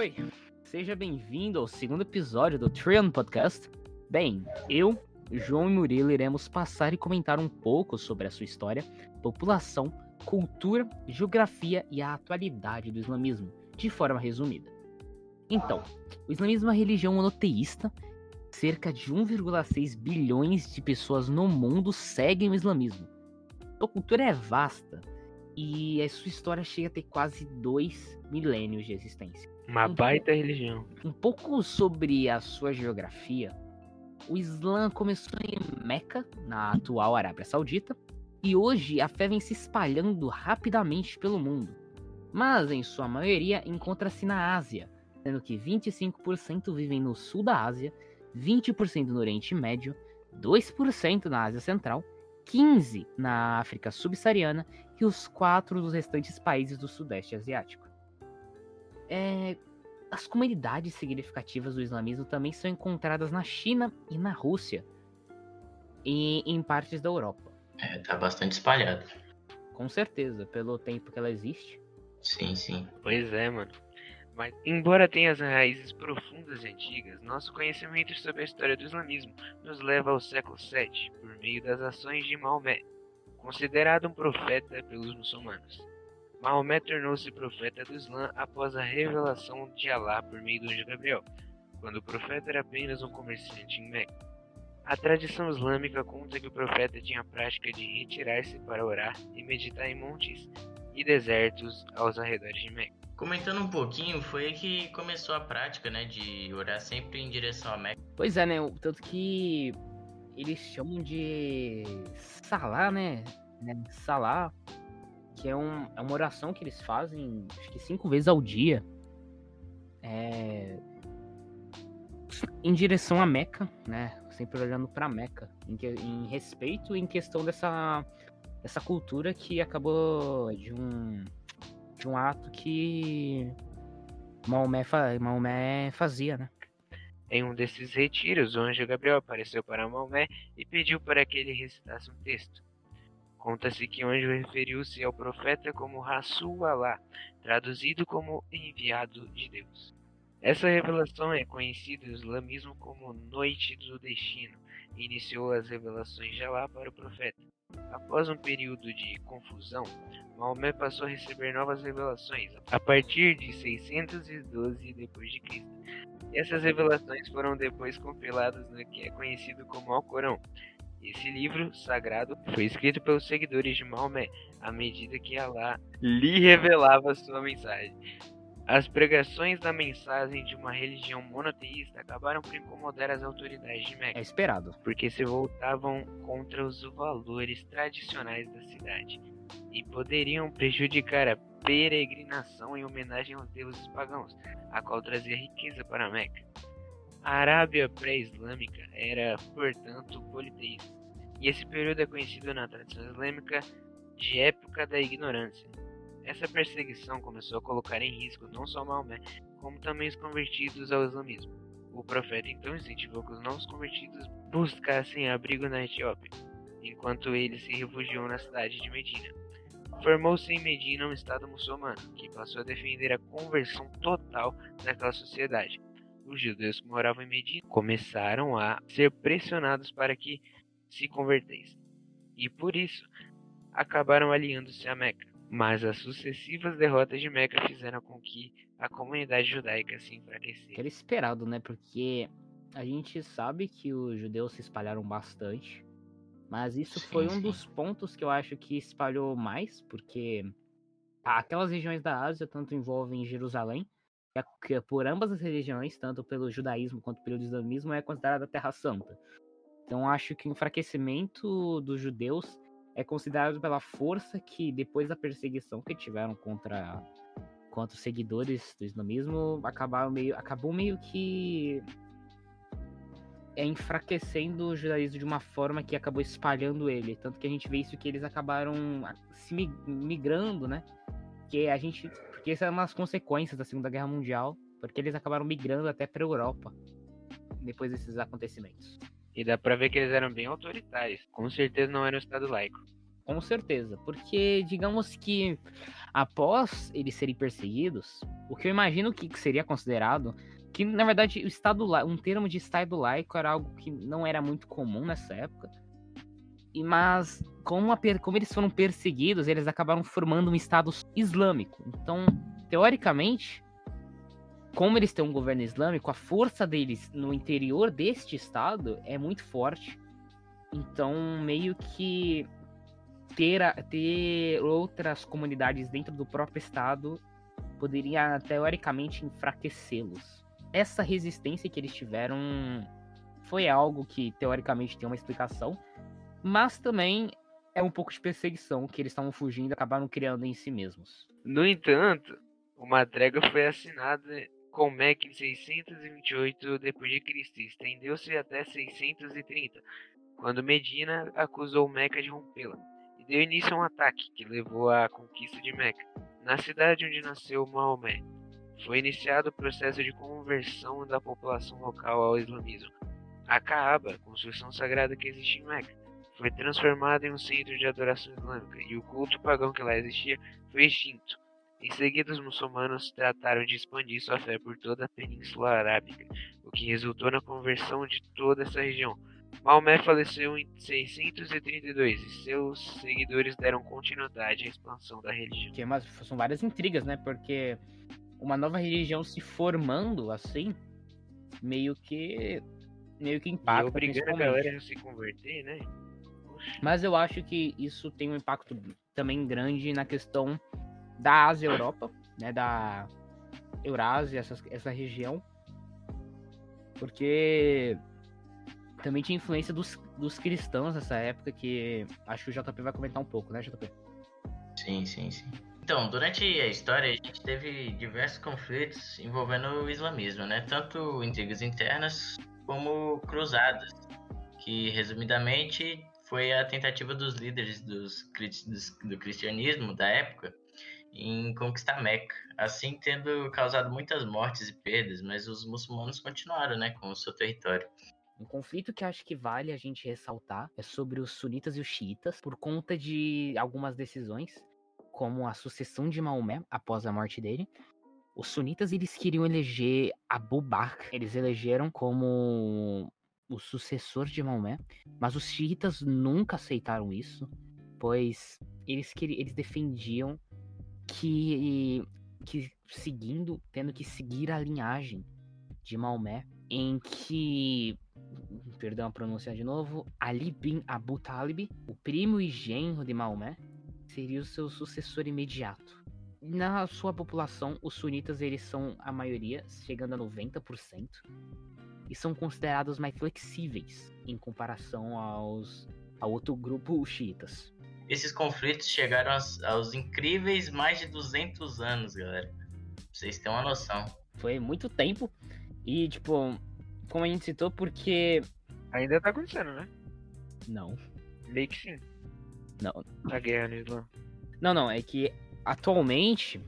Oi, seja bem-vindo ao segundo episódio do Trion Podcast. Bem, eu, João e Murilo iremos passar e comentar um pouco sobre a sua história, população, cultura, geografia e a atualidade do islamismo, de forma resumida. Então, o islamismo é uma religião monoteísta. Cerca de 1,6 bilhões de pessoas no mundo seguem o islamismo. A cultura é vasta e a sua história chega a ter quase dois milênios de existência. Uma Um baita religião. Um pouco sobre a sua geografia. O Islã começou em Meca, na atual Arábia Saudita, e hoje a fé vem se espalhando rapidamente pelo mundo. Mas, em sua maioria, encontra-se na Ásia, sendo que 25% vivem no sul da Ásia, 20% no Oriente Médio, 2% na Ásia Central, 15% na África Subsaariana e os 4 dos restantes países do Sudeste Asiático. É, as comunidades significativas do islamismo também são encontradas na China e na Rússia e em partes da Europa. É, tá bastante espalhado. Com certeza, pelo tempo que ela existe. Sim, sim. Pois é, mano. Mas, embora tenha as raízes profundas e antigas, nosso conhecimento sobre a história do islamismo nos leva ao século VII, por meio das ações de Maomé, considerado um profeta pelos muçulmanos. Maomé tornou-se profeta do Islã após a revelação de Alá por meio do anjo Gabriel, quando o profeta era apenas um comerciante em Meca. A tradição islâmica conta que o profeta tinha a prática de retirar-se para orar e meditar em montes e desertos aos arredores de Meca. Comentando um pouquinho, foi aí que começou a prática, né, de orar sempre em direção a Meca. Pois é, né? Tanto que eles chamam de Salah, né? né, Salah, que é, um, é uma oração que eles fazem, acho que cinco vezes ao dia. É, em direção a Meca, né? Sempre olhando para Meca, em, em respeito em questão dessa, dessa cultura que acabou de um, de um ato que Maomé, fa- Maomé fazia, né? Em um desses retiros, o anjo Gabriel apareceu para Maomé e pediu para que ele recitasse um texto. Conta-se que o anjo referiu-se ao profeta como Rasul Alá, traduzido como enviado de Deus. Essa revelação é conhecida no islamismo como Noite do Destino e iniciou as revelações de Alá para o profeta. Após um período de confusão, Maomé passou a receber novas revelações a partir de 612 depois de Cristo. Essas revelações foram depois compiladas no que é conhecido como Alcorão. Esse livro sagrado foi escrito pelos seguidores de Maomé à medida que Alá lhe revelava sua mensagem. As pregações da mensagem de uma religião monoteísta acabaram por incomodar as autoridades de É Meca, esperado. porque se voltavam contra os valores tradicionais da cidade e poderiam prejudicar a peregrinação em homenagem aos deuses pagãos, a qual trazia riqueza para Meca. A Arábia pré-islâmica era, portanto, politeísta, e esse período é conhecido na tradição islâmica de época da ignorância. Essa perseguição começou a colocar em risco não só Maomé, como também os convertidos ao islamismo. O profeta então incentivou que os novos convertidos buscassem abrigo na Etiópia, enquanto ele se refugiou na cidade de Medina. Formou-se em Medina um Estado muçulmano, que passou a defender a conversão total daquela sociedade. Os judeus que moravam em Medina começaram a ser pressionados para que se convertessem, e por isso acabaram aliando-se a Meca. Mas as sucessivas derrotas de Meca fizeram com que a comunidade judaica se enfraquecesse. Que era esperado, né? Porque a gente sabe que os judeus se espalharam bastante. Mas isso Sim, foi um sim. dos pontos que eu acho que espalhou mais, porque aquelas regiões da Ásia tanto envolvem Jerusalém, que por ambas as religiões, tanto pelo judaísmo quanto pelo islamismo, é considerada a Terra Santa. Então acho que o enfraquecimento dos judeus é considerado pela força que depois da perseguição que tiveram contra contra os seguidores do islamismo, acabaram meio, acabou meio que é enfraquecendo o judaísmo de uma forma que acabou espalhando ele. Tanto que a gente vê isso que eles acabaram a- se mi- migrando, né? Que a gente. Porque essa é uma das consequências da Segunda Guerra Mundial. Porque eles acabaram migrando até pra Europa. Depois desses acontecimentos. E dá pra ver que eles eram bem autoritários. Com certeza não era um estado laico. com certeza. Porque, digamos que após eles serem perseguidos, o que eu imagino que seria considerado que na verdade o estado um termo de estado laico era algo que não era muito comum nessa época. Mas como, a, como eles foram perseguidos, eles acabaram formando um estado islâmico. Então, teoricamente, como eles têm um governo islâmico, a força deles no interior deste estado é muito forte. Então, meio que ter, ter outras comunidades dentro do próprio estado poderia teoricamente enfraquecê-los. Essa resistência que eles tiveram foi algo que teoricamente tem uma explicação, mas também é um pouco de perseguição que eles estavam fugindo e acabaram criando em si mesmos. No entanto, uma trégua foi assinada com Meca em 628 d.C. e estendeu-se até 630, quando Medina acusou Meca de rompê-la e deu início a um ataque que levou à conquista de Meca, na cidade onde nasceu Maomé. Foi iniciado o processo de conversão da população local ao islamismo. A Kaaba, construção sagrada que existe em Meca, foi transformada em um centro de adoração islâmica e o culto pagão que lá existia foi extinto. Em seguida, os muçulmanos trataram de expandir sua fé por toda a Península Arábica, o que resultou na conversão de toda essa região. Maomé faleceu em 632 e seus seguidores deram continuidade à expansão da religião. Que, mas são várias intrigas, né? Porque uma nova religião se formando assim, meio que meio que impacta. E obrigando a galera a se converter, né? Mas eu acho que isso tem um impacto também grande na questão da Ásia Europa, né, da Eurásia, essa, essa região, porque também tinha influência dos, dos cristãos nessa época, que acho que o JP vai comentar um pouco, né, JP? Sim, sim, sim. Então, durante a história, a gente teve diversos conflitos envolvendo o islamismo, né? Tanto intrigas internas como cruzadas, que resumidamente foi a tentativa dos líderes dos, dos, do cristianismo da época em conquistar Meca, assim tendo causado muitas mortes e perdas, mas os muçulmanos continuaram, né, com o seu território. Um conflito que acho que vale a gente ressaltar é sobre os sunitas e os xiitas, por conta de algumas decisões, como a sucessão de Maomé após a morte dele. Os sunitas eles queriam eleger Abu Bakr, eles elegeram como o sucessor de Maomé, mas os xiitas nunca aceitaram isso, pois eles, queriam, eles defendiam que, que seguindo, tendo que seguir a linhagem de Maomé, em que, perdão a pronúncia de novo, Ali bin Abu Talib, o primo e genro de Maomé, seria o seu sucessor imediato. Na sua população, os sunitas eles são a maioria, chegando a 90%, e são considerados mais flexíveis em comparação aos ao outro grupo, os xiitas. Esses conflitos chegaram aos, aos incríveis mais de 200 anos, galera. Pra vocês terem uma noção. Foi muito tempo. E, tipo, como a gente citou, porque. Ainda tá acontecendo, né? Não. Meio que sim. Não. A guerra no Islã. Não, não. É que atualmente,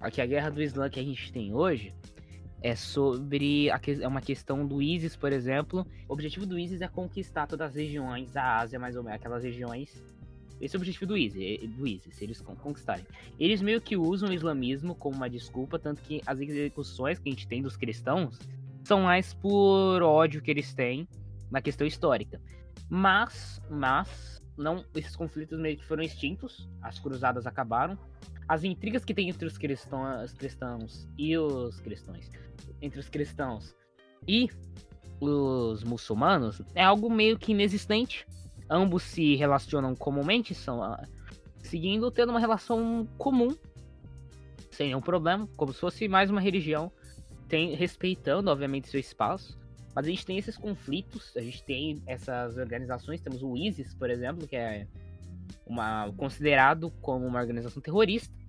aqui a guerra do Islã que a gente tem hoje é sobre a, é uma questão do ISIS, por exemplo. O objetivo do ISIS é conquistar todas as regiões da Ásia, mais ou menos, aquelas regiões. Esse é o objetivo do ISIS, do ISIS, eles conquistarem. Eles meio que usam o islamismo como uma desculpa, tanto que as execuções que a gente tem dos cristãos são mais por ódio que eles têm na questão histórica. Mas, mas, não, esses conflitos meio que foram extintos, as cruzadas acabaram. As intrigas que tem entre os cristãos, os cristãos e os cristãos, entre os cristãos e os muçulmanos é algo meio que inexistente. Ambos se relacionam comumente, são uh, seguindo tendo uma relação comum, sem nenhum problema, como se fosse mais uma religião, tem, respeitando, obviamente, seu espaço. Mas a gente tem esses conflitos, a gente tem essas organizações, temos o ISIS, por exemplo, que é uma, considerado como uma organização terrorista,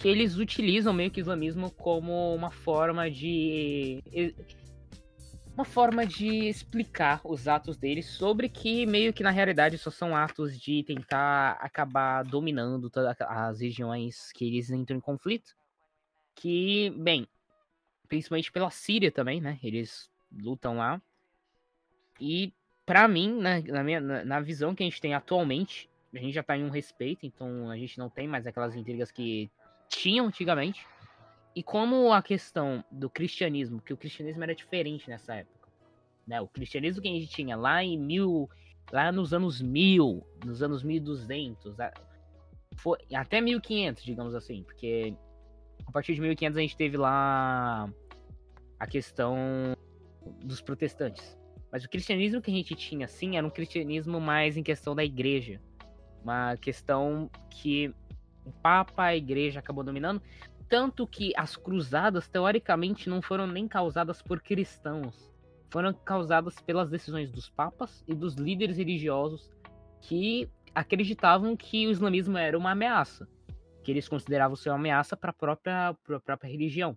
que eles utilizam meio que o islamismo como uma forma de uma forma de explicar os atos deles sobre que meio que na realidade só são atos de tentar acabar dominando todas as regiões que eles entram em conflito. Que, bem, principalmente pela Síria também, né? Eles lutam lá. E para mim, na, na, minha, na, na visão que a gente tem atualmente, a gente já tá em um respeito, então a gente não tem mais aquelas intrigas que tinham antigamente. E como a questão do cristianismo, que o cristianismo era diferente nessa época, né? O cristianismo que a gente tinha lá em mil, lá nos anos mil, nos anos 1200, foi até 1500, digamos assim, porque a partir de 1500 a gente teve lá a questão dos protestantes. Mas o cristianismo que a gente tinha, sim, era um cristianismo mais em questão da igreja. Uma questão que o Papa, a igreja acabou dominando. Tanto que as cruzadas, teoricamente, não foram nem causadas por cristãos. Foram causadas pelas decisões dos papas e dos líderes religiosos que acreditavam que o islamismo era uma ameaça. Que eles consideravam ser uma ameaça para a própria, própria religião.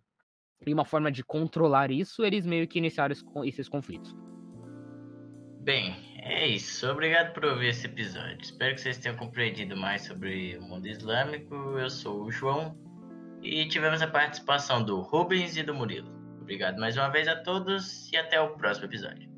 E uma forma de controlar isso, eles meio que iniciaram esses conflitos. Bem, é isso. Obrigado por ouvir esse episódio. Espero que vocês tenham compreendido mais sobre o mundo islâmico. Eu sou o João e tivemos a participação do Rubens e do Murilo. Obrigado mais uma vez a todos e até o próximo episódio.